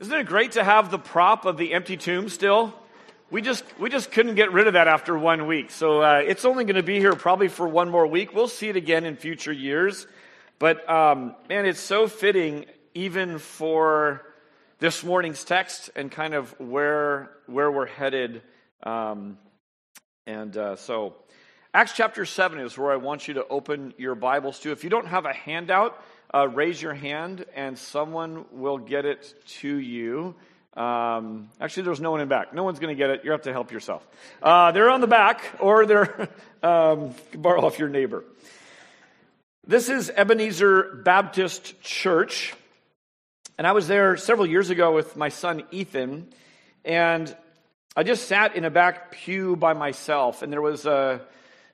Isn't it great to have the prop of the empty tomb still? We just, we just couldn't get rid of that after one week. So uh, it's only going to be here probably for one more week. We'll see it again in future years. But um, man, it's so fitting even for this morning's text and kind of where, where we're headed. Um, and uh, so, Acts chapter 7 is where I want you to open your Bibles to. If you don't have a handout, uh, raise your hand and someone will get it to you. Um, actually, there's no one in back. No one's going to get it. You have to help yourself. Uh, they're on the back, or they're um, borrow off your neighbor. This is Ebenezer Baptist Church, and I was there several years ago with my son Ethan, and I just sat in a back pew by myself, and there was a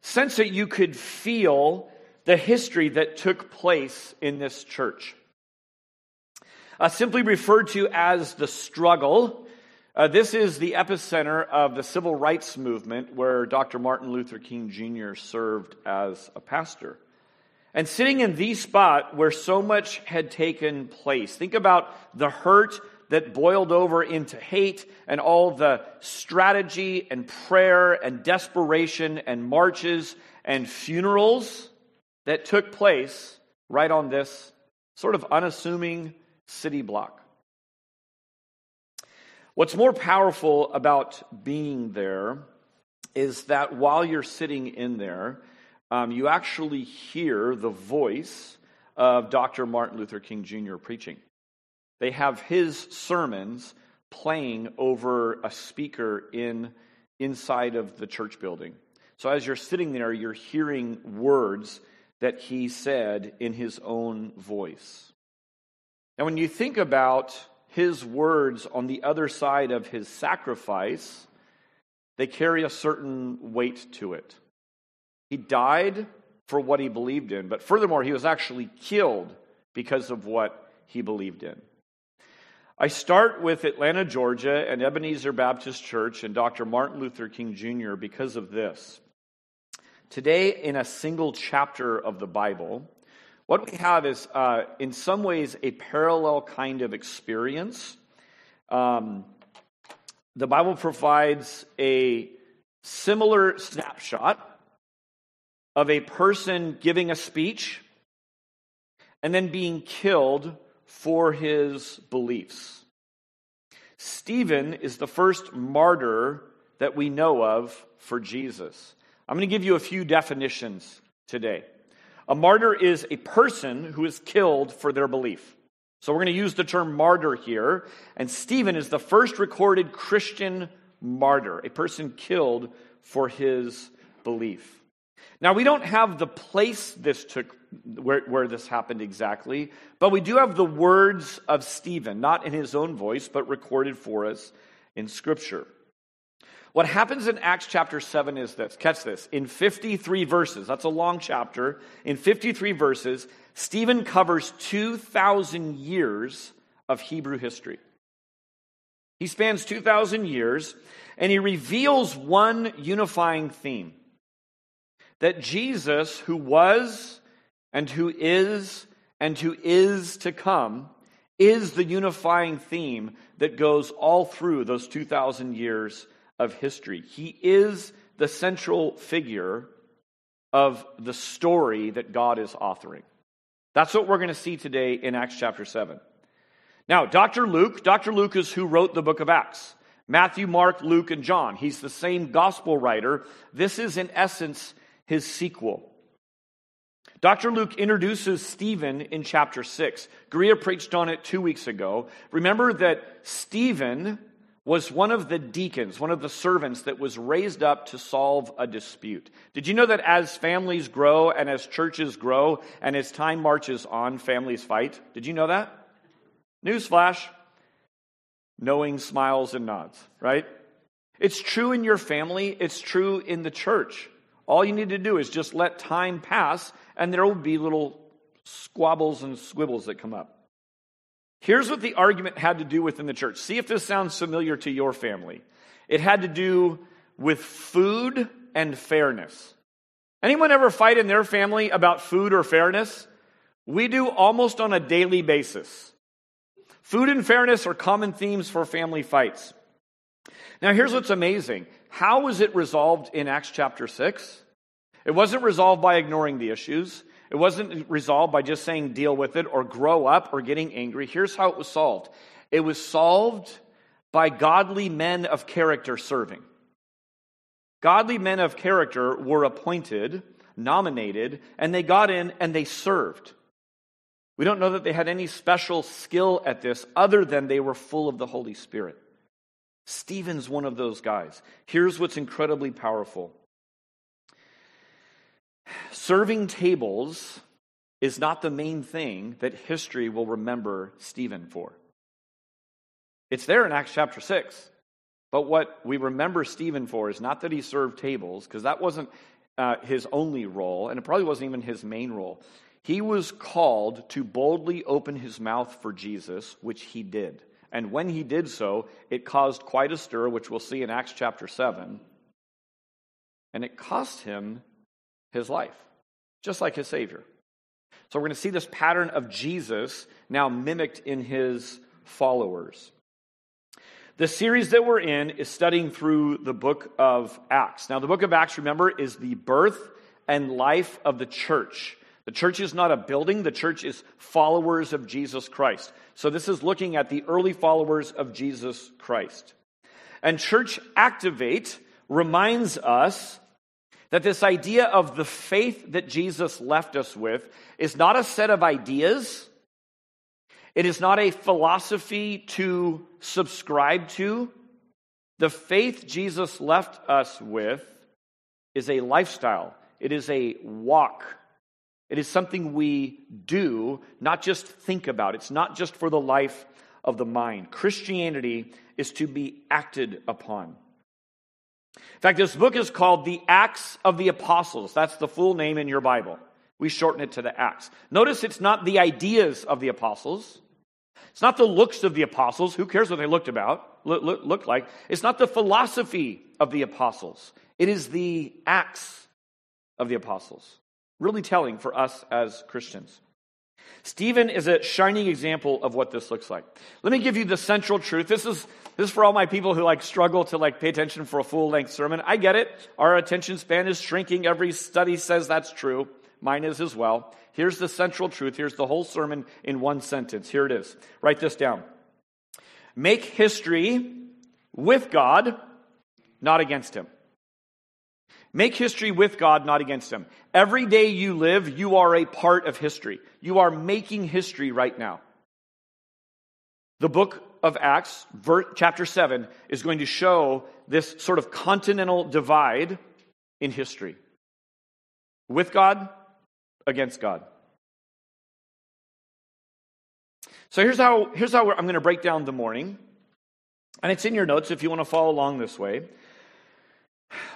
sense that you could feel the history that took place in this church. Uh, simply referred to as the struggle, uh, this is the epicenter of the civil rights movement where Dr. Martin Luther King Jr. served as a pastor. And sitting in the spot where so much had taken place, think about the hurt that boiled over into hate and all the strategy and prayer and desperation and marches and funerals that took place right on this sort of unassuming city block. What's more powerful about being there is that while you're sitting in there, um, you actually hear the voice of Dr. Martin Luther King Jr. preaching. They have his sermons playing over a speaker in inside of the church building. So as you're sitting there, you're hearing words that he said in his own voice. And when you think about his words on the other side of his sacrifice, they carry a certain weight to it. He died for what he believed in, but furthermore, he was actually killed because of what he believed in. I start with Atlanta, Georgia, and Ebenezer Baptist Church and Dr. Martin Luther King Jr. because of this. Today, in a single chapter of the Bible, what we have is, uh, in some ways, a parallel kind of experience. Um, the Bible provides a similar snapshot of a person giving a speech and then being killed for his beliefs. Stephen is the first martyr that we know of for Jesus. I'm going to give you a few definitions today. A martyr is a person who is killed for their belief. So we're going to use the term martyr here. And Stephen is the first recorded Christian martyr, a person killed for his belief. Now, we don't have the place this took, where, where this happened exactly, but we do have the words of Stephen, not in his own voice, but recorded for us in Scripture. What happens in Acts chapter 7 is this catch this. In 53 verses, that's a long chapter, in 53 verses, Stephen covers 2,000 years of Hebrew history. He spans 2,000 years and he reveals one unifying theme that Jesus, who was and who is and who is to come, is the unifying theme that goes all through those 2,000 years of history. He is the central figure of the story that God is authoring. That's what we're going to see today in Acts chapter 7. Now, Dr. Luke, Dr. Luke is who wrote the book of Acts. Matthew, Mark, Luke, and John. He's the same gospel writer. This is, in essence, his sequel. Dr. Luke introduces Stephen in chapter 6. Guria preached on it two weeks ago. Remember that Stephen was one of the deacons, one of the servants that was raised up to solve a dispute. Did you know that as families grow and as churches grow and as time marches on, families fight? Did you know that? Newsflash. Knowing smiles and nods, right? It's true in your family, it's true in the church. All you need to do is just let time pass, and there will be little squabbles and squibbles that come up. Here's what the argument had to do within the church. See if this sounds familiar to your family. It had to do with food and fairness. Anyone ever fight in their family about food or fairness? We do almost on a daily basis. Food and fairness are common themes for family fights. Now, here's what's amazing. How was it resolved in Acts chapter 6? It wasn't resolved by ignoring the issues. It wasn't resolved by just saying deal with it or grow up or getting angry. Here's how it was solved it was solved by godly men of character serving. Godly men of character were appointed, nominated, and they got in and they served. We don't know that they had any special skill at this other than they were full of the Holy Spirit. Stephen's one of those guys. Here's what's incredibly powerful serving tables is not the main thing that history will remember Stephen for. It's there in Acts chapter 6. But what we remember Stephen for is not that he served tables, because that wasn't uh, his only role, and it probably wasn't even his main role. He was called to boldly open his mouth for Jesus, which he did. And when he did so, it caused quite a stir, which we'll see in Acts chapter 7. And it cost him his life, just like his Savior. So we're going to see this pattern of Jesus now mimicked in his followers. The series that we're in is studying through the book of Acts. Now, the book of Acts, remember, is the birth and life of the church. The church is not a building, the church is followers of Jesus Christ. So, this is looking at the early followers of Jesus Christ. And Church Activate reminds us that this idea of the faith that Jesus left us with is not a set of ideas it is not a philosophy to subscribe to. The faith Jesus left us with is a lifestyle, it is a walk. It is something we do, not just think about. It's not just for the life of the mind. Christianity is to be acted upon. In fact, this book is called The Acts of the Apostles. That's the full name in your Bible. We shorten it to the Acts. Notice it's not the ideas of the apostles. It's not the looks of the apostles. Who cares what they looked about, look, look, looked like? It's not the philosophy of the apostles. It is the acts of the apostles. Really telling for us as Christians. Stephen is a shining example of what this looks like. Let me give you the central truth. This is this is for all my people who like struggle to like pay attention for a full length sermon. I get it. Our attention span is shrinking. Every study says that's true. Mine is as well. Here's the central truth. Here's the whole sermon in one sentence. Here it is. Write this down. Make history with God, not against Him. Make history with God, not against Him. Every day you live, you are a part of history. You are making history right now. The book of Acts, chapter 7, is going to show this sort of continental divide in history. With God, against God. So here's how, here's how I'm going to break down the morning. And it's in your notes if you want to follow along this way.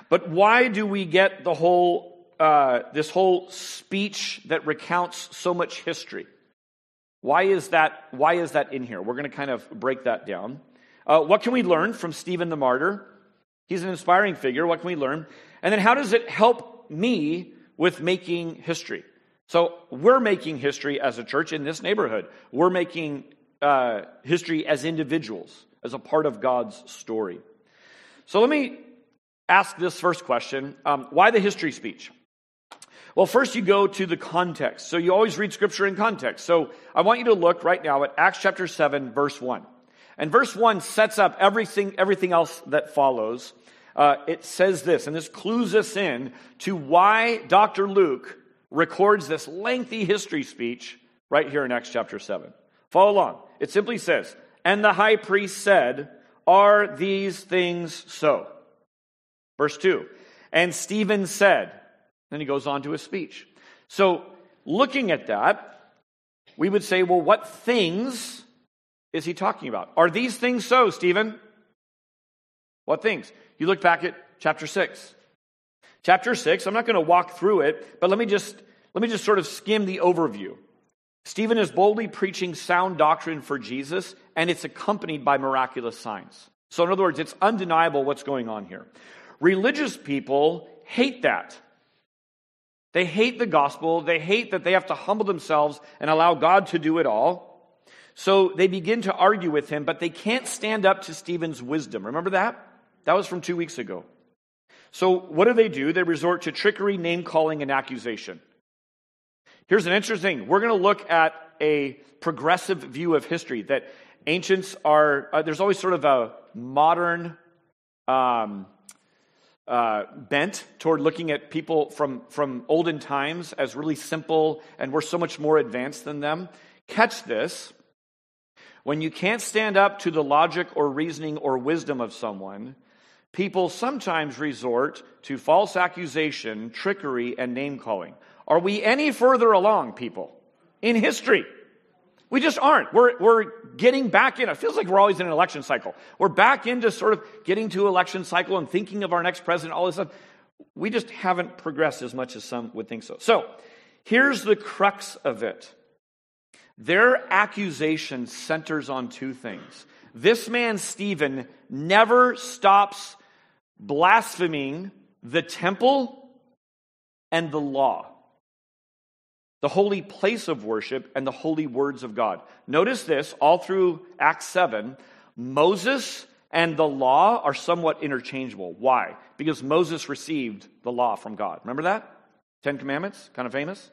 But why do we get the whole, uh, this whole speech that recounts so much history? Why is that, why is that in here? We're going to kind of break that down. Uh, what can we learn from Stephen the martyr? He's an inspiring figure. What can we learn? And then how does it help me with making history? So we're making history as a church in this neighborhood. We're making uh, history as individuals, as a part of God's story. So let me ask this first question um, Why the history speech? Well, first you go to the context. So you always read scripture in context. So I want you to look right now at Acts chapter 7, verse 1. And verse 1 sets up everything, everything else that follows. Uh, it says this, and this clues us in to why Dr. Luke records this lengthy history speech right here in Acts chapter 7. Follow along. It simply says, And the high priest said, Are these things so? Verse 2. And Stephen said, then he goes on to his speech. So, looking at that, we would say, well, what things is he talking about? Are these things so, Stephen? What things? You look back at chapter 6. Chapter 6, I'm not going to walk through it, but let me just let me just sort of skim the overview. Stephen is boldly preaching sound doctrine for Jesus, and it's accompanied by miraculous signs. So, in other words, it's undeniable what's going on here. Religious people hate that. They hate the gospel. They hate that they have to humble themselves and allow God to do it all. So they begin to argue with him, but they can't stand up to Stephen's wisdom. Remember that? That was from two weeks ago. So what do they do? They resort to trickery, name calling, and accusation. Here's an interesting thing. We're going to look at a progressive view of history that ancients are, uh, there's always sort of a modern um, uh, bent toward looking at people from, from olden times as really simple and we're so much more advanced than them. Catch this. When you can't stand up to the logic or reasoning or wisdom of someone, people sometimes resort to false accusation, trickery, and name calling. Are we any further along, people, in history? We just aren't. We're, we're getting back in. It feels like we're always in an election cycle. We're back into sort of getting to election cycle and thinking of our next president, all this stuff. We just haven't progressed as much as some would think so. So here's the crux of it. Their accusation centers on two things. This man, Stephen, never stops blaspheming the temple and the law the holy place of worship, and the holy words of God. Notice this all through Acts 7 Moses and the law are somewhat interchangeable. Why? Because Moses received the law from God. Remember that? Ten Commandments? Kind of famous?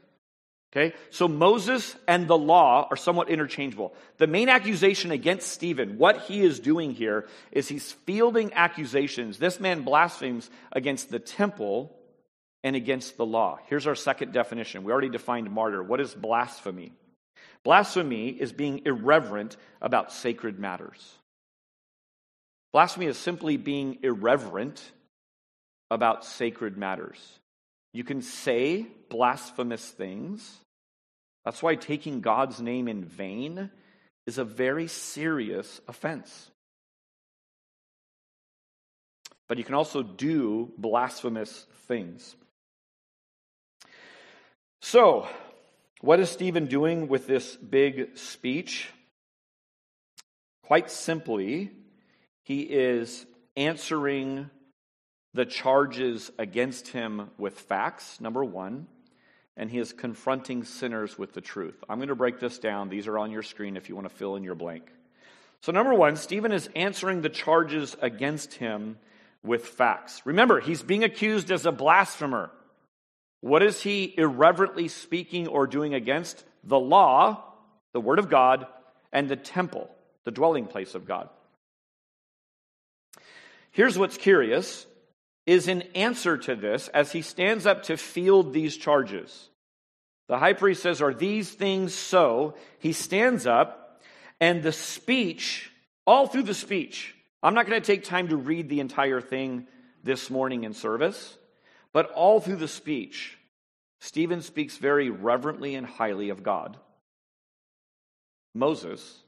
Okay, so Moses and the law are somewhat interchangeable. The main accusation against Stephen, what he is doing here, is he's fielding accusations. This man blasphemes against the temple and against the law. Here's our second definition. We already defined martyr. What is blasphemy? Blasphemy is being irreverent about sacred matters. Blasphemy is simply being irreverent about sacred matters. You can say blasphemous things. That's why taking God's name in vain is a very serious offense. But you can also do blasphemous things. So, what is Stephen doing with this big speech? Quite simply, he is answering the charges against him with facts, number one, and he is confronting sinners with the truth. I'm going to break this down. These are on your screen if you want to fill in your blank. So, number one, Stephen is answering the charges against him with facts. Remember, he's being accused as a blasphemer. What is he irreverently speaking or doing against? The law, the Word of God, and the temple, the dwelling place of God. Here's what's curious is in answer to this, as he stands up to field these charges, the high priest says, Are these things so? He stands up, and the speech, all through the speech, I'm not going to take time to read the entire thing this morning in service. But all through the speech, Stephen speaks very reverently and highly of God, Moses,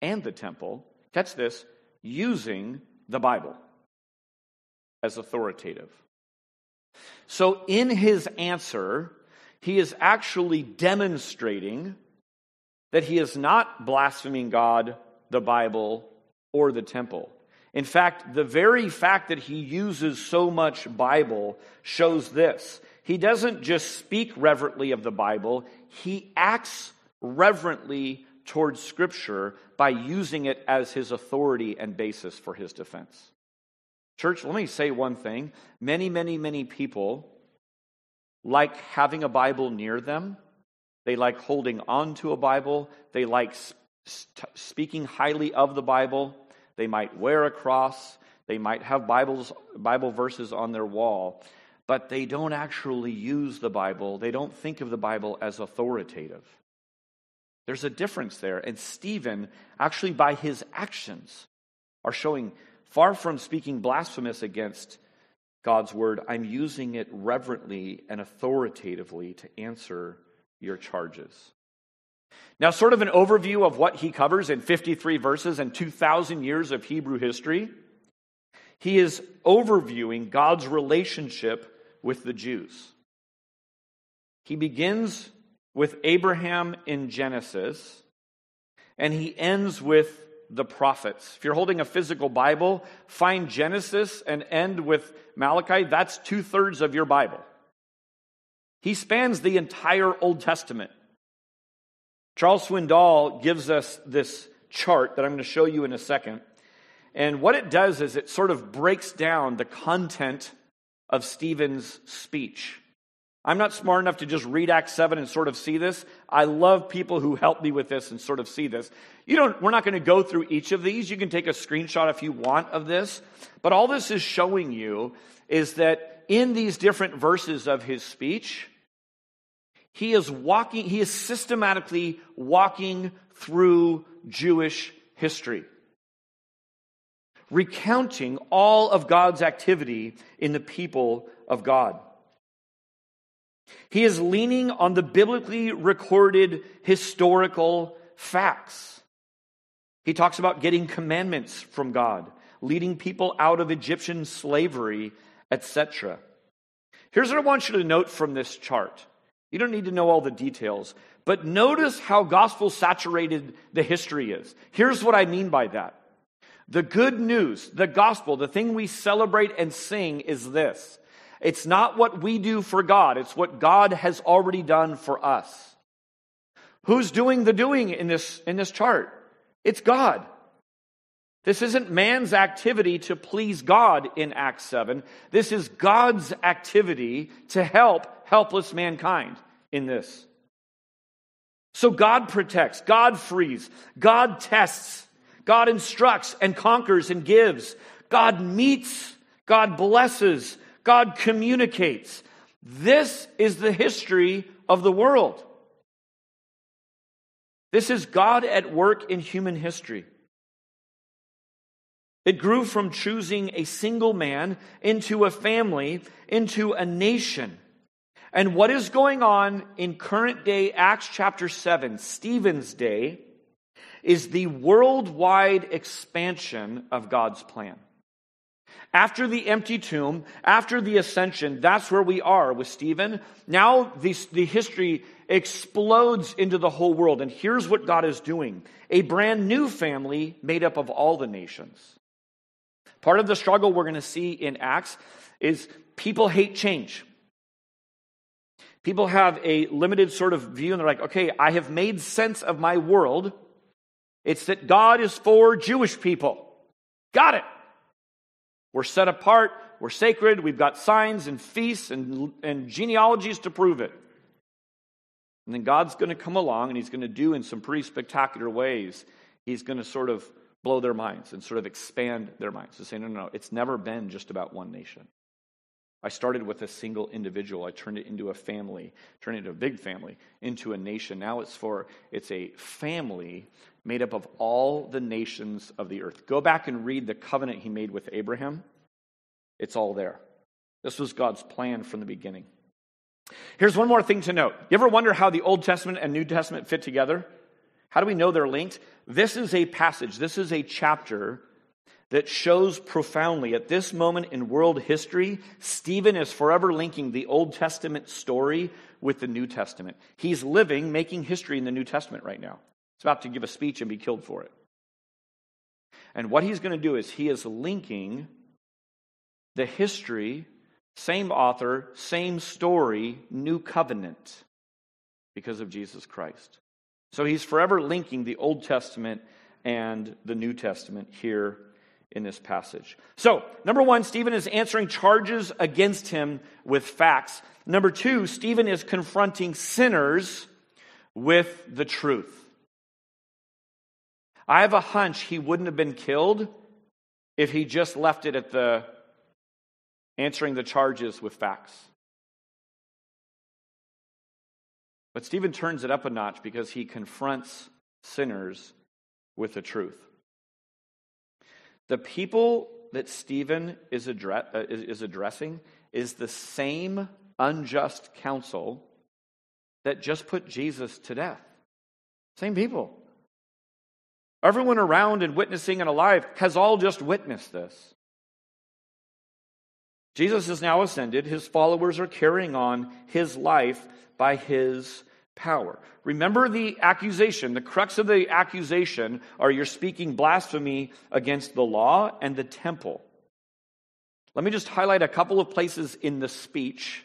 and the temple. Catch this using the Bible as authoritative. So, in his answer, he is actually demonstrating that he is not blaspheming God, the Bible, or the temple. In fact, the very fact that he uses so much Bible shows this. He doesn't just speak reverently of the Bible, he acts reverently towards Scripture by using it as his authority and basis for his defense. Church, let me say one thing. Many, many, many people like having a Bible near them. They like holding on to a Bible. They like speaking highly of the Bible. They might wear a cross. They might have Bibles, Bible verses on their wall, but they don't actually use the Bible. They don't think of the Bible as authoritative. There's a difference there. And Stephen, actually, by his actions, are showing far from speaking blasphemous against God's word, I'm using it reverently and authoritatively to answer your charges. Now, sort of an overview of what he covers in 53 verses and 2,000 years of Hebrew history. He is overviewing God's relationship with the Jews. He begins with Abraham in Genesis, and he ends with the prophets. If you're holding a physical Bible, find Genesis and end with Malachi. That's two thirds of your Bible. He spans the entire Old Testament. Charles Swindoll gives us this chart that I'm going to show you in a second. And what it does is it sort of breaks down the content of Stephen's speech. I'm not smart enough to just read Acts 7 and sort of see this. I love people who help me with this and sort of see this. You don't, we're not going to go through each of these. You can take a screenshot if you want of this. But all this is showing you is that in these different verses of his speech, he is walking, he is systematically walking through Jewish history, recounting all of God's activity in the people of God. He is leaning on the biblically recorded historical facts. He talks about getting commandments from God, leading people out of Egyptian slavery, etc. Here's what I want you to note from this chart. You don't need to know all the details, but notice how gospel saturated the history is. Here's what I mean by that. The good news, the gospel, the thing we celebrate and sing is this it's not what we do for God, it's what God has already done for us. Who's doing the doing in this, in this chart? It's God. This isn't man's activity to please God in Acts 7. This is God's activity to help helpless mankind in this. So God protects, God frees, God tests, God instructs and conquers and gives, God meets, God blesses, God communicates. This is the history of the world. This is God at work in human history. It grew from choosing a single man into a family, into a nation. And what is going on in current day Acts chapter 7, Stephen's day, is the worldwide expansion of God's plan. After the empty tomb, after the ascension, that's where we are with Stephen. Now the, the history explodes into the whole world. And here's what God is doing a brand new family made up of all the nations. Part of the struggle we're going to see in Acts is people hate change. People have a limited sort of view and they're like, okay, I have made sense of my world. It's that God is for Jewish people. Got it. We're set apart, we're sacred, we've got signs and feasts and, and genealogies to prove it. And then God's going to come along and he's going to do in some pretty spectacular ways. He's going to sort of blow their minds and sort of expand their minds to say, no, no, no, it's never been just about one nation. I started with a single individual. I turned it into a family, turned it into a big family, into a nation. Now it's for it's a family made up of all the nations of the earth. Go back and read the covenant he made with Abraham. It's all there. This was God's plan from the beginning. Here's one more thing to note. You ever wonder how the Old Testament and New Testament fit together? How do we know they're linked? This is a passage, this is a chapter that shows profoundly at this moment in world history, Stephen is forever linking the Old Testament story with the New Testament. He's living, making history in the New Testament right now. He's about to give a speech and be killed for it. And what he's going to do is he is linking the history, same author, same story, new covenant because of Jesus Christ. So he's forever linking the Old Testament and the New Testament here in this passage. So, number one, Stephen is answering charges against him with facts. Number two, Stephen is confronting sinners with the truth. I have a hunch he wouldn't have been killed if he just left it at the answering the charges with facts. But Stephen turns it up a notch because he confronts sinners with the truth. The people that Stephen is, uh, is addressing is the same unjust council that just put Jesus to death. Same people. Everyone around and witnessing and alive has all just witnessed this. Jesus is now ascended. His followers are carrying on his life by his power. Remember the accusation. The crux of the accusation are you're speaking blasphemy against the law and the temple. Let me just highlight a couple of places in the speech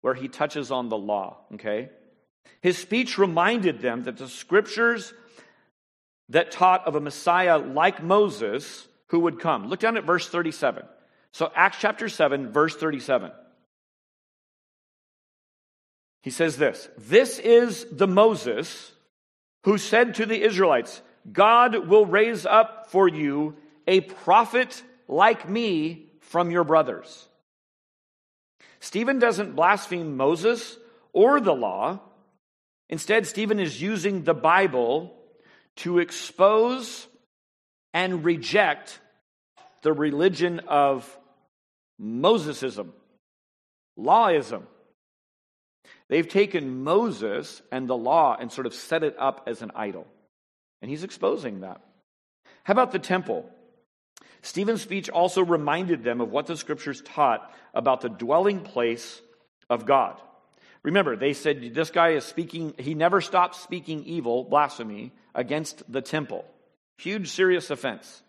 where he touches on the law, okay? His speech reminded them that the scriptures that taught of a Messiah like Moses who would come. Look down at verse 37. So, Acts chapter 7, verse 37. He says this This is the Moses who said to the Israelites, God will raise up for you a prophet like me from your brothers. Stephen doesn't blaspheme Moses or the law. Instead, Stephen is using the Bible to expose and reject the religion of Mosesism, lawism. They've taken Moses and the law and sort of set it up as an idol. And he's exposing that. How about the temple? Stephen's speech also reminded them of what the scriptures taught about the dwelling place of God. Remember, they said this guy is speaking, he never stops speaking evil, blasphemy, against the temple. Huge, serious offense.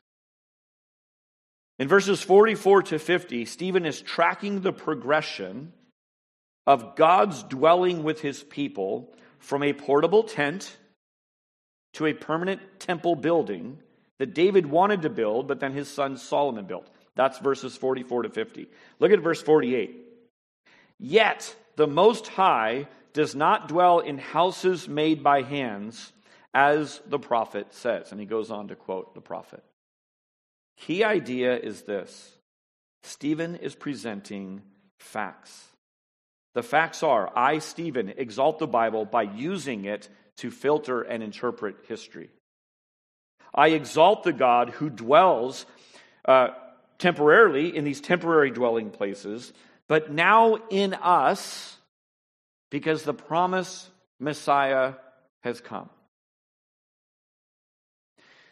In verses 44 to 50, Stephen is tracking the progression of God's dwelling with his people from a portable tent to a permanent temple building that David wanted to build, but then his son Solomon built. That's verses 44 to 50. Look at verse 48. Yet the Most High does not dwell in houses made by hands, as the prophet says. And he goes on to quote the prophet. Key idea is this Stephen is presenting facts. The facts are I, Stephen, exalt the Bible by using it to filter and interpret history. I exalt the God who dwells uh, temporarily in these temporary dwelling places, but now in us because the promised Messiah has come.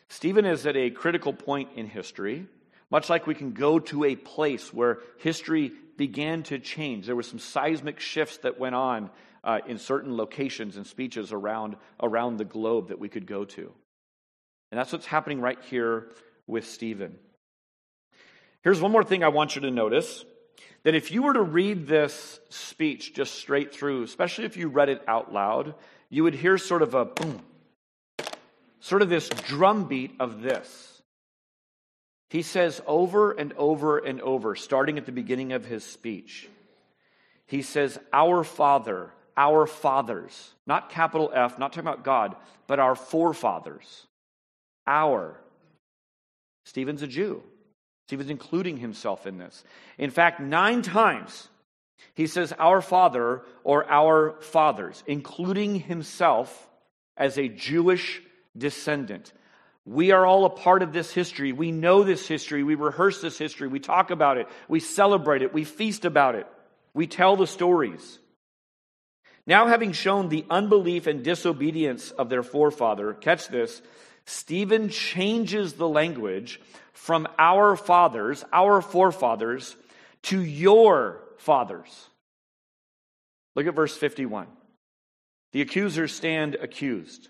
Stephen is at a critical point in history, much like we can go to a place where history began to change. There were some seismic shifts that went on uh, in certain locations and speeches around, around the globe that we could go to. And that's what's happening right here with Stephen. Here's one more thing I want you to notice that if you were to read this speech just straight through, especially if you read it out loud, you would hear sort of a boom, sort of this drumbeat of this. He says over and over and over, starting at the beginning of his speech, he says, Our Father, our fathers, not capital F, not talking about God, but our forefathers. Our. Stephen's a Jew. Stephen's including himself in this. In fact, nine times he says, Our Father or our fathers, including himself as a Jewish descendant. We are all a part of this history. We know this history. We rehearse this history. We talk about it. We celebrate it. We feast about it. We tell the stories. Now, having shown the unbelief and disobedience of their forefather, catch this, Stephen changes the language from our fathers, our forefathers, to your fathers. Look at verse 51. The accusers stand accused.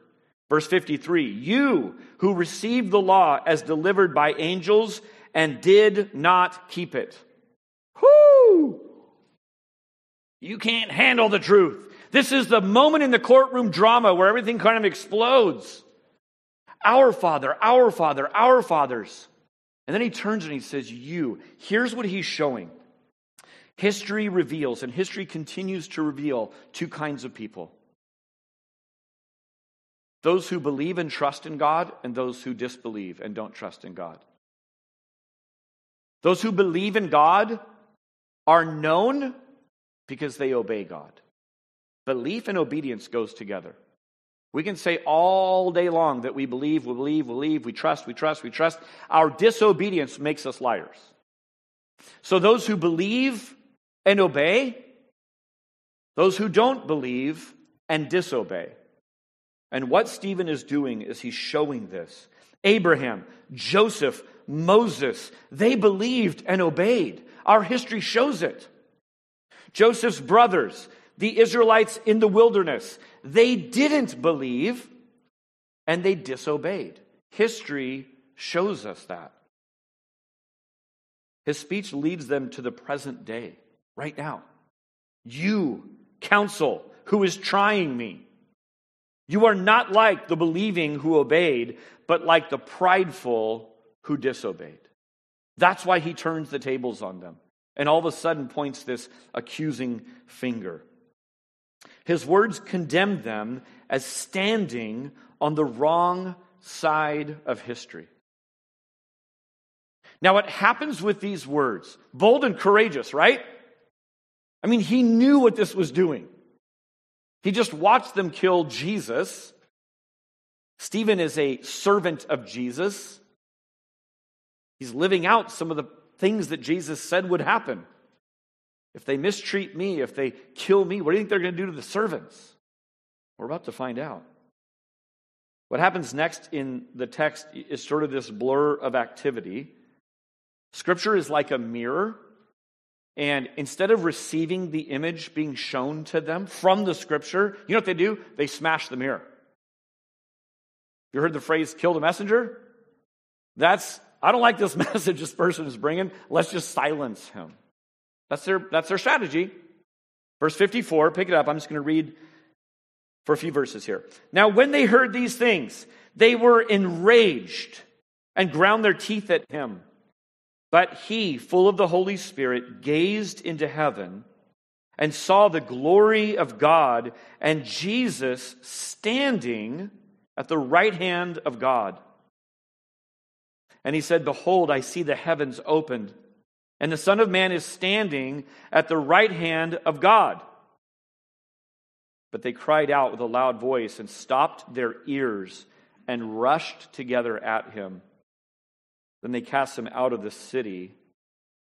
Verse 53 You who received the law as delivered by angels and did not keep it. Whoo! You can't handle the truth. This is the moment in the courtroom drama where everything kind of explodes. Our Father, our Father, our fathers. And then he turns and he says, You. Here's what he's showing. History reveals, and history continues to reveal two kinds of people those who believe and trust in God, and those who disbelieve and don't trust in God. Those who believe in God are known because they obey God. Belief and obedience goes together. We can say all day long that we believe, we believe, we believe, we trust, we trust, we trust. Our disobedience makes us liars. So those who believe and obey, those who don't believe and disobey. And what Stephen is doing is he's showing this. Abraham, Joseph, Moses, they believed and obeyed. Our history shows it. Joseph's brothers, the Israelites in the wilderness, they didn't believe and they disobeyed. History shows us that. His speech leads them to the present day, right now. You, council, who is trying me. You are not like the believing who obeyed, but like the prideful who disobeyed. That's why he turns the tables on them and all of a sudden points this accusing finger. His words condemn them as standing on the wrong side of history. Now, what happens with these words? Bold and courageous, right? I mean, he knew what this was doing. He just watched them kill Jesus. Stephen is a servant of Jesus. He's living out some of the things that Jesus said would happen. If they mistreat me, if they kill me, what do you think they're going to do to the servants? We're about to find out. What happens next in the text is sort of this blur of activity. Scripture is like a mirror, and instead of receiving the image being shown to them from the scripture, you know what they do? They smash the mirror. You heard the phrase kill the messenger? That's, I don't like this message this person is bringing. Let's just silence him. That's their, that's their strategy. Verse 54, pick it up. I'm just going to read for a few verses here. Now, when they heard these things, they were enraged and ground their teeth at him. But he, full of the Holy Spirit, gazed into heaven and saw the glory of God and Jesus standing at the right hand of God. And he said, Behold, I see the heavens opened, and the Son of Man is standing at the right hand of God. But they cried out with a loud voice and stopped their ears and rushed together at him. Then they cast him out of the city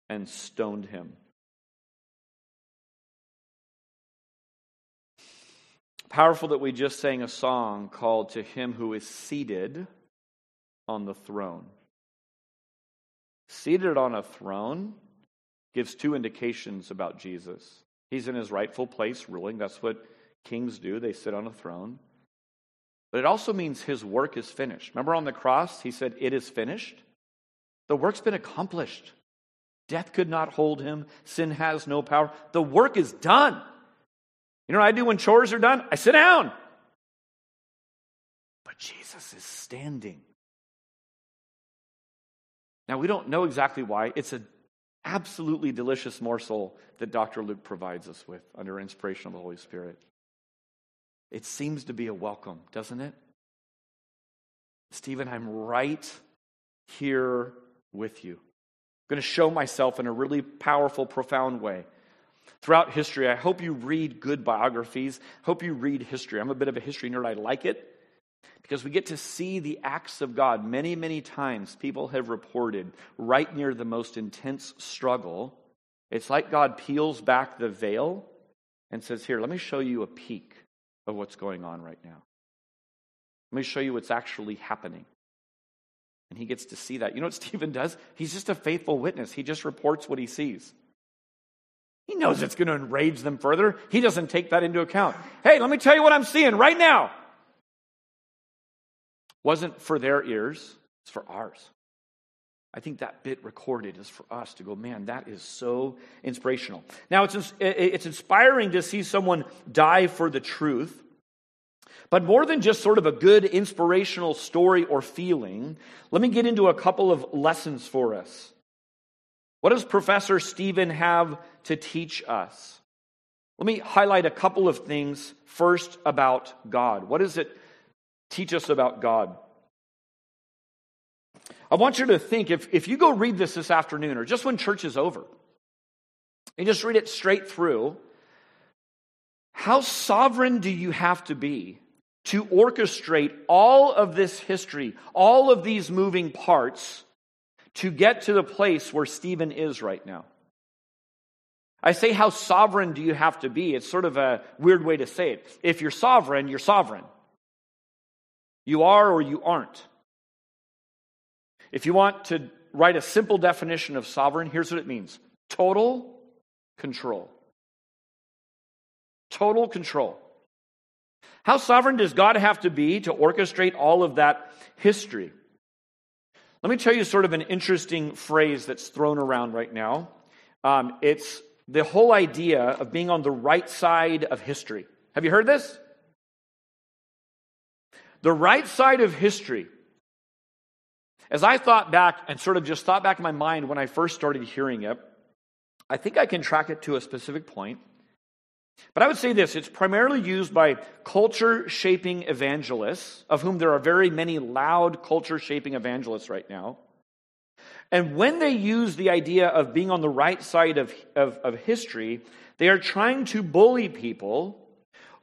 and stoned him. Powerful that we just sang a song called To Him Who Is Seated on the Throne. Seated on a throne gives two indications about Jesus. He's in his rightful place ruling. That's what kings do, they sit on a throne. But it also means his work is finished. Remember on the cross, he said, It is finished. The work's been accomplished. Death could not hold him, sin has no power. The work is done. You know what I do when chores are done? I sit down. But Jesus is standing. Now, we don't know exactly why. It's an absolutely delicious morsel that Dr. Luke provides us with under inspiration of the Holy Spirit. It seems to be a welcome, doesn't it? Stephen, I'm right here with you. I'm going to show myself in a really powerful, profound way. Throughout history, I hope you read good biographies. Hope you read history. I'm a bit of a history nerd. I like it because we get to see the acts of God. Many, many times, people have reported right near the most intense struggle. It's like God peels back the veil and says, Here, let me show you a peek of what's going on right now. Let me show you what's actually happening. And he gets to see that. You know what Stephen does? He's just a faithful witness. He just reports what he sees. He knows it's going to enrage them further. He doesn't take that into account. Hey, let me tell you what I'm seeing right now. Wasn't for their ears, it's for ours. I think that bit recorded is for us to go, man, that is so inspirational. Now, it's, it's inspiring to see someone die for the truth. But more than just sort of a good inspirational story or feeling, let me get into a couple of lessons for us. What does Professor Stephen have to teach us? Let me highlight a couple of things first about God. What does it teach us about God? I want you to think if, if you go read this this afternoon or just when church is over, and just read it straight through, how sovereign do you have to be to orchestrate all of this history, all of these moving parts to get to the place where Stephen is right now. I say, how sovereign do you have to be? It's sort of a weird way to say it. If you're sovereign, you're sovereign. You are or you aren't. If you want to write a simple definition of sovereign, here's what it means total control. Total control. How sovereign does God have to be to orchestrate all of that history? Let me tell you sort of an interesting phrase that's thrown around right now. Um, it's the whole idea of being on the right side of history. Have you heard this? The right side of history. As I thought back and sort of just thought back in my mind when I first started hearing it, I think I can track it to a specific point. But I would say this it's primarily used by culture shaping evangelists, of whom there are very many loud culture shaping evangelists right now. And when they use the idea of being on the right side of, of, of history, they are trying to bully people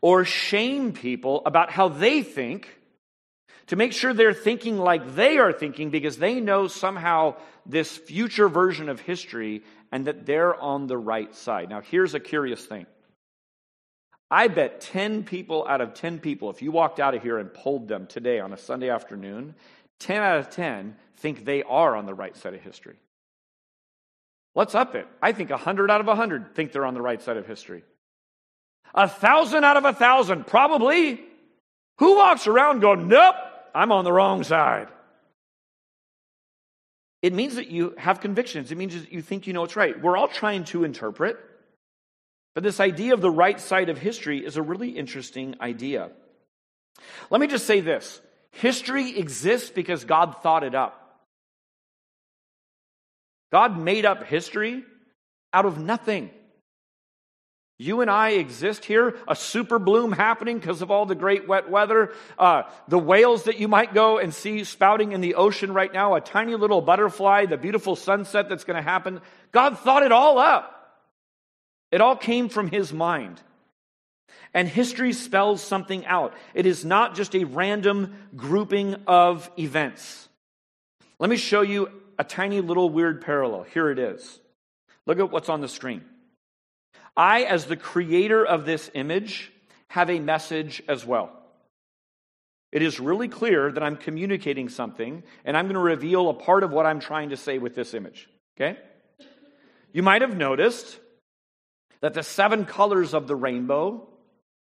or shame people about how they think to make sure they're thinking like they are thinking because they know somehow this future version of history and that they're on the right side. Now, here's a curious thing. I bet 10 people out of 10 people, if you walked out of here and polled them today on a Sunday afternoon, 10 out of 10 think they are on the right side of history. Let's up it. I think 100 out of 100 think they're on the right side of history. A thousand out of a thousand, probably. Who walks around going, nope, I'm on the wrong side? It means that you have convictions. It means that you think you know what's right. We're all trying to interpret. But this idea of the right side of history is a really interesting idea. Let me just say this history exists because God thought it up. God made up history out of nothing. You and I exist here, a super bloom happening because of all the great wet weather. Uh, the whales that you might go and see spouting in the ocean right now, a tiny little butterfly, the beautiful sunset that's going to happen. God thought it all up. It all came from his mind. And history spells something out. It is not just a random grouping of events. Let me show you a tiny little weird parallel. Here it is. Look at what's on the screen. I, as the creator of this image, have a message as well. It is really clear that I'm communicating something, and I'm going to reveal a part of what I'm trying to say with this image. Okay? You might have noticed that the seven colors of the rainbow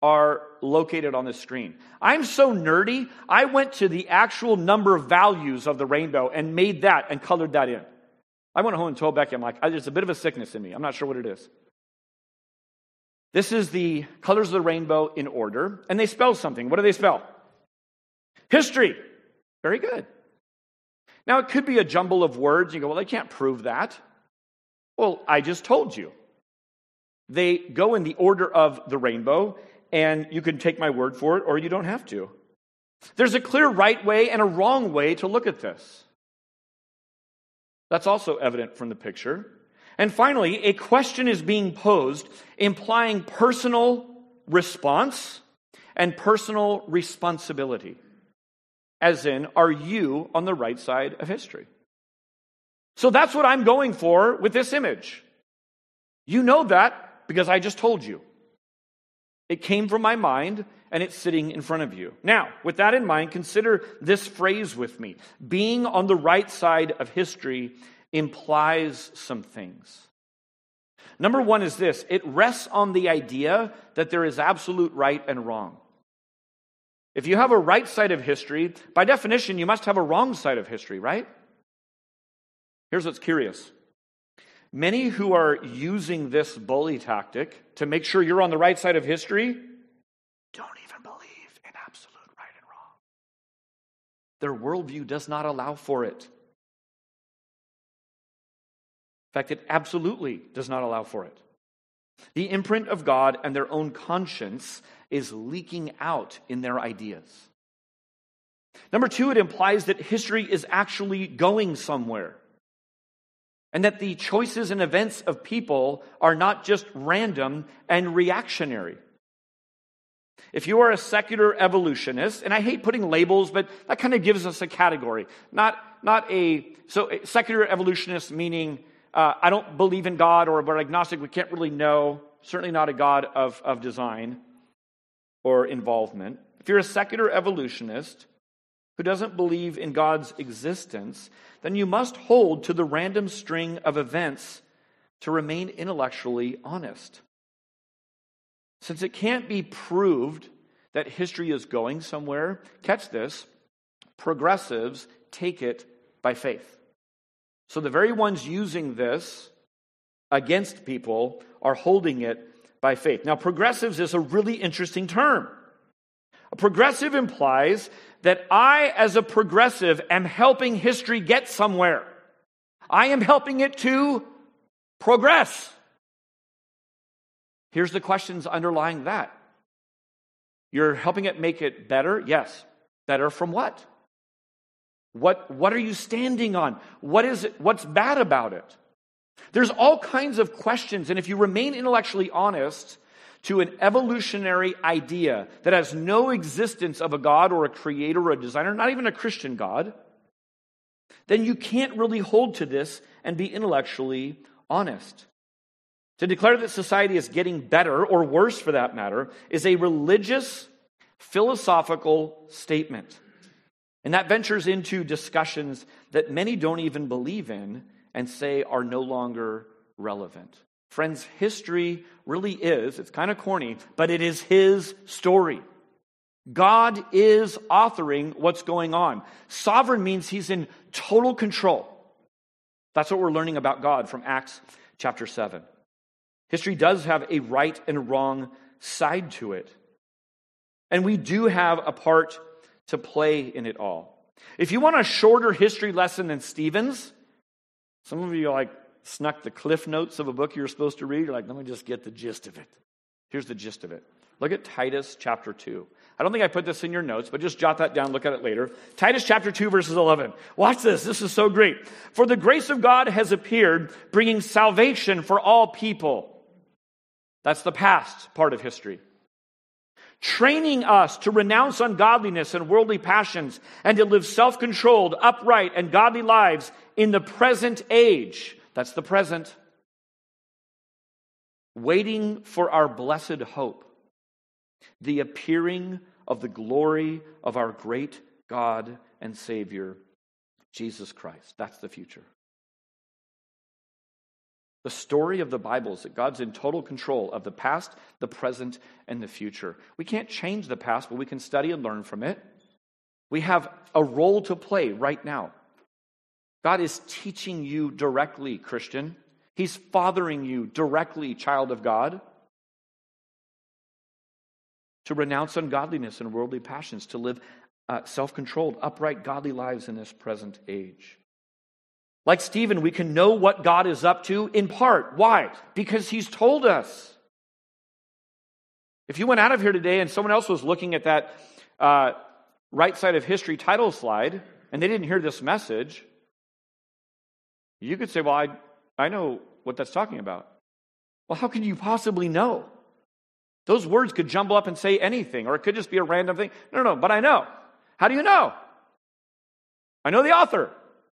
are located on the screen. I'm so nerdy, I went to the actual number of values of the rainbow and made that and colored that in. I went home and told Becky, I'm like, there's a bit of a sickness in me. I'm not sure what it is. This is the colors of the rainbow in order, and they spell something. What do they spell? History. Very good. Now, it could be a jumble of words. You go, well, I can't prove that. Well, I just told you. They go in the order of the rainbow, and you can take my word for it, or you don't have to. There's a clear right way and a wrong way to look at this. That's also evident from the picture. And finally, a question is being posed implying personal response and personal responsibility. As in, are you on the right side of history? So that's what I'm going for with this image. You know that because I just told you. It came from my mind and it's sitting in front of you. Now, with that in mind, consider this phrase with me. Being on the right side of history implies some things. Number one is this it rests on the idea that there is absolute right and wrong. If you have a right side of history, by definition, you must have a wrong side of history, right? Here's what's curious Many who are using this bully tactic to make sure you're on the right side of history don't even believe in absolute right and wrong. Their worldview does not allow for it. In fact, it absolutely does not allow for it. The imprint of God and their own conscience is leaking out in their ideas. Number two, it implies that history is actually going somewhere and that the choices and events of people are not just random and reactionary. If you are a secular evolutionist, and I hate putting labels, but that kind of gives us a category. Not, not a, so a secular evolutionist meaning uh, I don't believe in God or we're agnostic, we can't really know, certainly not a God of, of design or involvement. If you're a secular evolutionist, who doesn't believe in God's existence, then you must hold to the random string of events to remain intellectually honest. Since it can't be proved that history is going somewhere, catch this, progressives take it by faith. So the very ones using this against people are holding it by faith. Now, progressives is a really interesting term. A progressive implies that I, as a progressive, am helping history get somewhere. I am helping it to progress. Here's the questions underlying that. You're helping it make it better? Yes. Better from what? What, what are you standing on? What is it? What's bad about it? There's all kinds of questions, and if you remain intellectually honest to an evolutionary idea that has no existence of a God or a creator or a designer, not even a Christian God, then you can't really hold to this and be intellectually honest. To declare that society is getting better, or worse for that matter, is a religious, philosophical statement. And that ventures into discussions that many don't even believe in and say are no longer relevant. Friends, history really is, it's kind of corny, but it is his story. God is authoring what's going on. Sovereign means he's in total control. That's what we're learning about God from Acts chapter 7. History does have a right and wrong side to it. And we do have a part to play in it all. If you want a shorter history lesson than Stephen's, some of you are like snuck the cliff notes of a book you're supposed to read. You're like, let me just get the gist of it. Here's the gist of it. Look at Titus chapter 2. I don't think I put this in your notes, but just jot that down, look at it later. Titus chapter 2, verses 11. Watch this. This is so great. For the grace of God has appeared, bringing salvation for all people that's the past part of history. Training us to renounce ungodliness and worldly passions and to live self controlled, upright, and godly lives in the present age. That's the present. Waiting for our blessed hope, the appearing of the glory of our great God and Savior, Jesus Christ. That's the future. The story of the Bible is that God's in total control of the past, the present, and the future. We can't change the past, but we can study and learn from it. We have a role to play right now. God is teaching you directly, Christian. He's fathering you directly, child of God, to renounce ungodliness and worldly passions, to live uh, self controlled, upright, godly lives in this present age. Like Stephen, we can know what God is up to in part. Why? Because he's told us. If you went out of here today and someone else was looking at that uh, right side of history title slide and they didn't hear this message, you could say, Well, I, I know what that's talking about. Well, how can you possibly know? Those words could jumble up and say anything, or it could just be a random thing. No, no, no, but I know. How do you know? I know the author.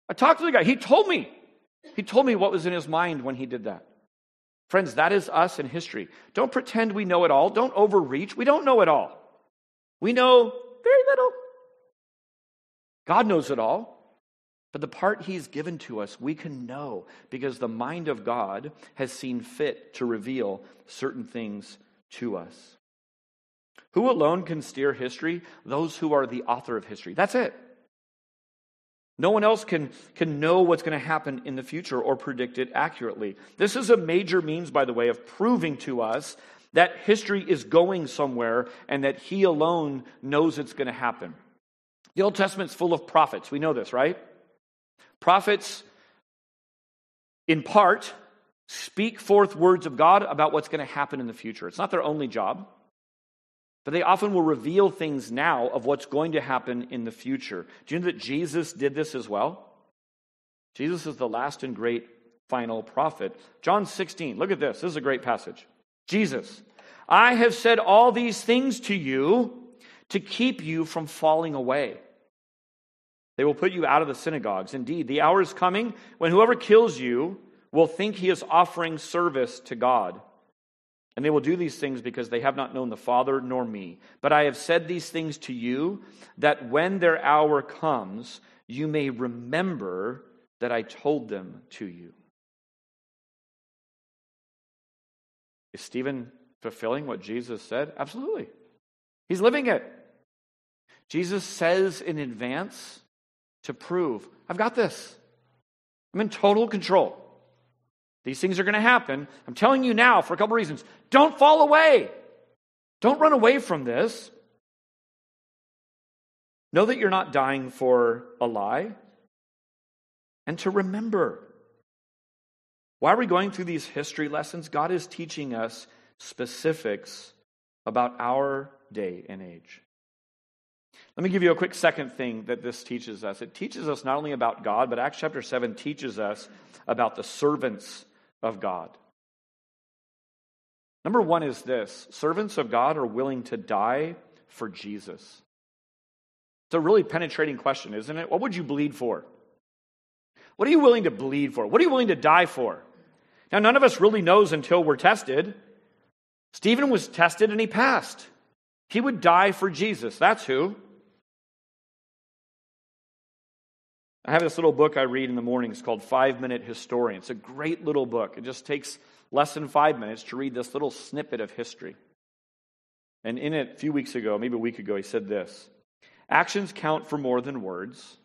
I talked to the guy. He told me. He told me what was in his mind when he did that. Friends, that is us in history. Don't pretend we know it all. Don't overreach. We don't know it all. We know very little. God knows it all. But the part He's given to us, we can know because the mind of God has seen fit to reveal certain things to us. Who alone can steer history? Those who are the author of history. That's it. No one else can, can know what's going to happen in the future or predict it accurately. This is a major means, by the way, of proving to us that history is going somewhere and that He alone knows it's going to happen. The Old Testament's full of prophets. We know this, right? Prophets, in part, speak forth words of God about what's going to happen in the future. It's not their only job. But they often will reveal things now of what's going to happen in the future. Do you know that Jesus did this as well? Jesus is the last and great final prophet. John 16, look at this. This is a great passage. Jesus, I have said all these things to you to keep you from falling away. They will put you out of the synagogues. Indeed, the hour is coming when whoever kills you will think he is offering service to God. And they will do these things because they have not known the Father nor me. But I have said these things to you that when their hour comes, you may remember that I told them to you. Is Stephen fulfilling what Jesus said? Absolutely. He's living it. Jesus says in advance to prove, I've got this. I'm in total control. These things are going to happen. I'm telling you now for a couple reasons. Don't fall away. Don't run away from this. Know that you're not dying for a lie. And to remember. Why are we going through these history lessons? God is teaching us specifics about our day and age. Let me give you a quick second thing that this teaches us. It teaches us not only about God, but Acts chapter 7 teaches us about the servants of God. Number one is this servants of God are willing to die for Jesus. It's a really penetrating question, isn't it? What would you bleed for? What are you willing to bleed for? What are you willing to die for? Now, none of us really knows until we're tested. Stephen was tested and he passed. He would die for Jesus. That's who. I have this little book I read in the mornings called Five Minute Historian. It's a great little book. It just takes less than five minutes to read this little snippet of history. And in it, a few weeks ago, maybe a week ago, he said this Actions count for more than words,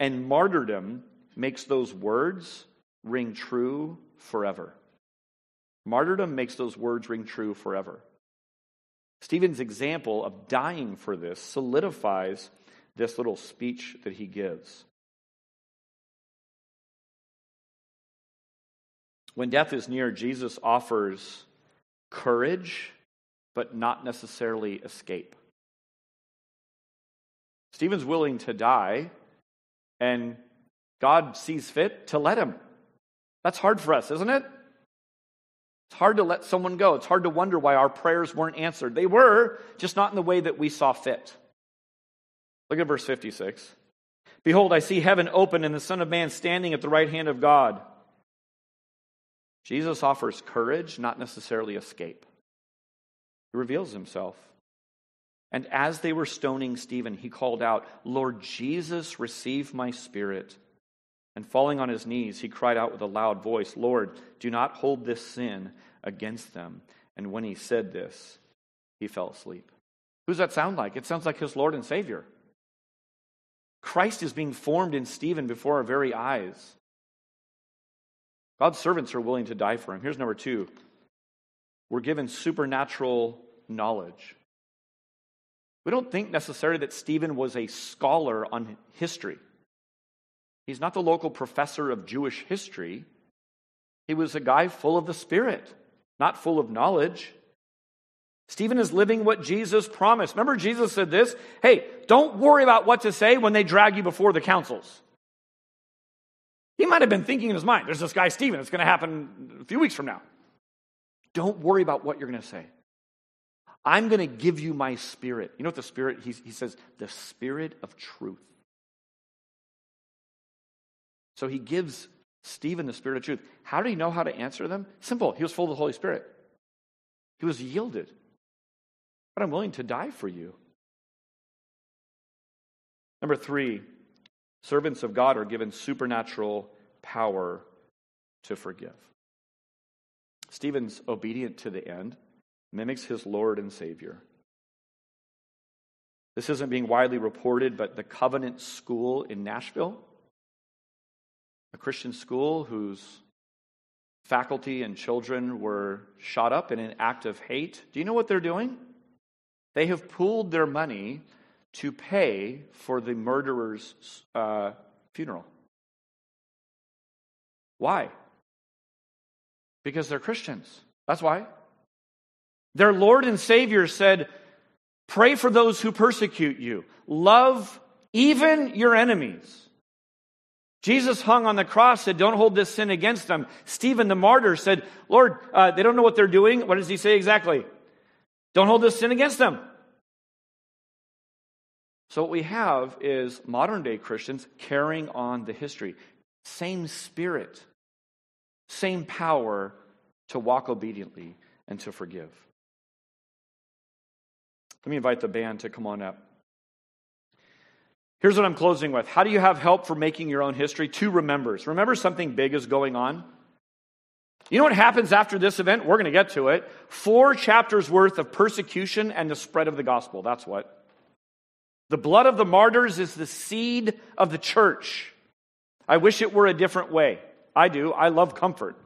and martyrdom makes those words ring true forever. Martyrdom makes those words ring true forever. Stephen's example of dying for this solidifies this little speech that he gives. When death is near, Jesus offers courage, but not necessarily escape. Stephen's willing to die, and God sees fit to let him. That's hard for us, isn't it? It's hard to let someone go. It's hard to wonder why our prayers weren't answered. They were, just not in the way that we saw fit. Look at verse 56. Behold, I see heaven open and the Son of Man standing at the right hand of God. Jesus offers courage, not necessarily escape. He reveals himself. And as they were stoning Stephen, he called out, Lord Jesus, receive my spirit. And falling on his knees, he cried out with a loud voice, Lord, do not hold this sin against them. And when he said this, he fell asleep. Who's that sound like? It sounds like his Lord and Savior. Christ is being formed in Stephen before our very eyes. God's servants are willing to die for him. Here's number two we're given supernatural knowledge. We don't think necessarily that Stephen was a scholar on history. He's not the local professor of Jewish history. He was a guy full of the Spirit, not full of knowledge. Stephen is living what Jesus promised. Remember, Jesus said this Hey, don't worry about what to say when they drag you before the councils. He might have been thinking in his mind, there's this guy, Stephen, it's going to happen a few weeks from now. Don't worry about what you're going to say. I'm going to give you my spirit. You know what the spirit, he, he says, the spirit of truth. So he gives Stephen the spirit of truth. How did he know how to answer them? Simple. He was full of the Holy Spirit. He was yielded but I'm willing to die for you. Number three, servants of God are given supernatural power to forgive. Stephen's obedient to the end, mimics his Lord and Savior. This isn't being widely reported, but the Covenant School in Nashville, a Christian school whose faculty and children were shot up in an act of hate. Do you know what they're doing? They have pooled their money to pay for the murderer's uh, funeral. Why? Because they're Christians. That's why. Their Lord and Savior said, Pray for those who persecute you, love even your enemies. Jesus hung on the cross, said, Don't hold this sin against them. Stephen the martyr said, Lord, uh, they don't know what they're doing. What does he say exactly? Don't hold this sin against them. So, what we have is modern day Christians carrying on the history. Same spirit, same power to walk obediently and to forgive. Let me invite the band to come on up. Here's what I'm closing with. How do you have help for making your own history? Two remembers. Remember something big is going on? You know what happens after this event? We're going to get to it. Four chapters worth of persecution and the spread of the gospel. That's what. The blood of the martyrs is the seed of the church. I wish it were a different way. I do. I love comfort.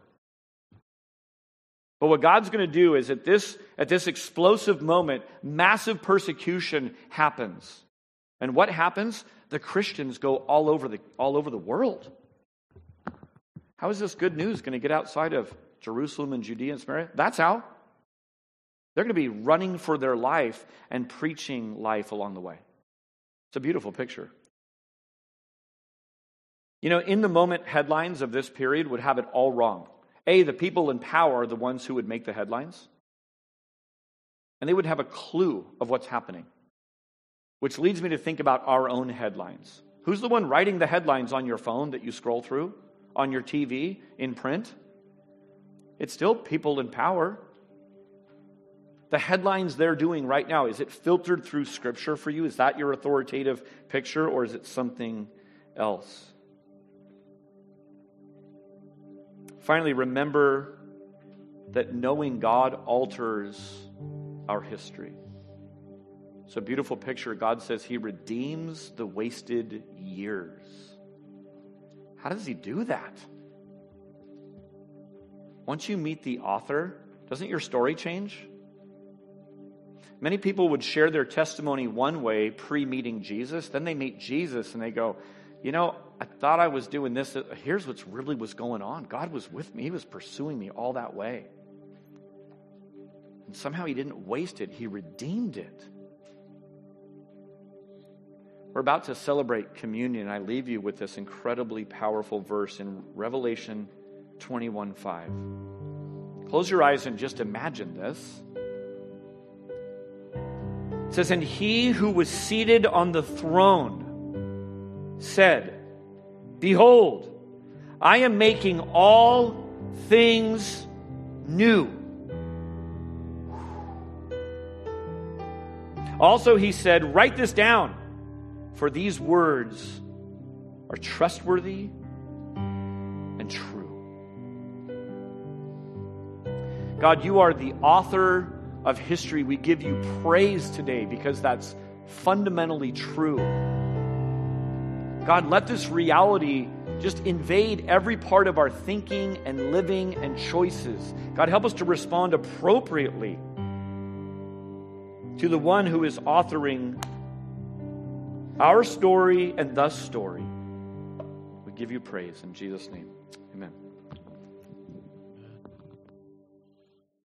But what God's going to do is at this, at this explosive moment, massive persecution happens. And what happens? The Christians go all over the, all over the world. How is this good news going to get outside of Jerusalem and Judea and Samaria? That's how. They're going to be running for their life and preaching life along the way. It's a beautiful picture. You know, in the moment headlines of this period would have it all wrong. A, the people in power are the ones who would make the headlines, and they would have a clue of what's happening. Which leads me to think about our own headlines. Who's the one writing the headlines on your phone that you scroll through, on your TV, in print? It's still people in power. The headlines they're doing right now, is it filtered through Scripture for you? Is that your authoritative picture, or is it something else? Finally, remember that knowing God alters our history. It's a beautiful picture. God says He redeems the wasted years. How does He do that? Once you meet the author, doesn't your story change? Many people would share their testimony one way pre meeting Jesus. Then they meet Jesus and they go, You know, I thought I was doing this. Here's what's really was going on. God was with me, He was pursuing me all that way. And somehow He didn't waste it, He redeemed it. We're about to celebrate communion. I leave you with this incredibly powerful verse in Revelation 21 5. Close your eyes and just imagine this. It says, And he who was seated on the throne said, Behold, I am making all things new. Also, he said, Write this down for these words are trustworthy and true. God, you are the author of history. We give you praise today because that's fundamentally true. God, let this reality just invade every part of our thinking and living and choices. God, help us to respond appropriately to the one who is authoring our story and the story. We give you praise in Jesus' name. Amen.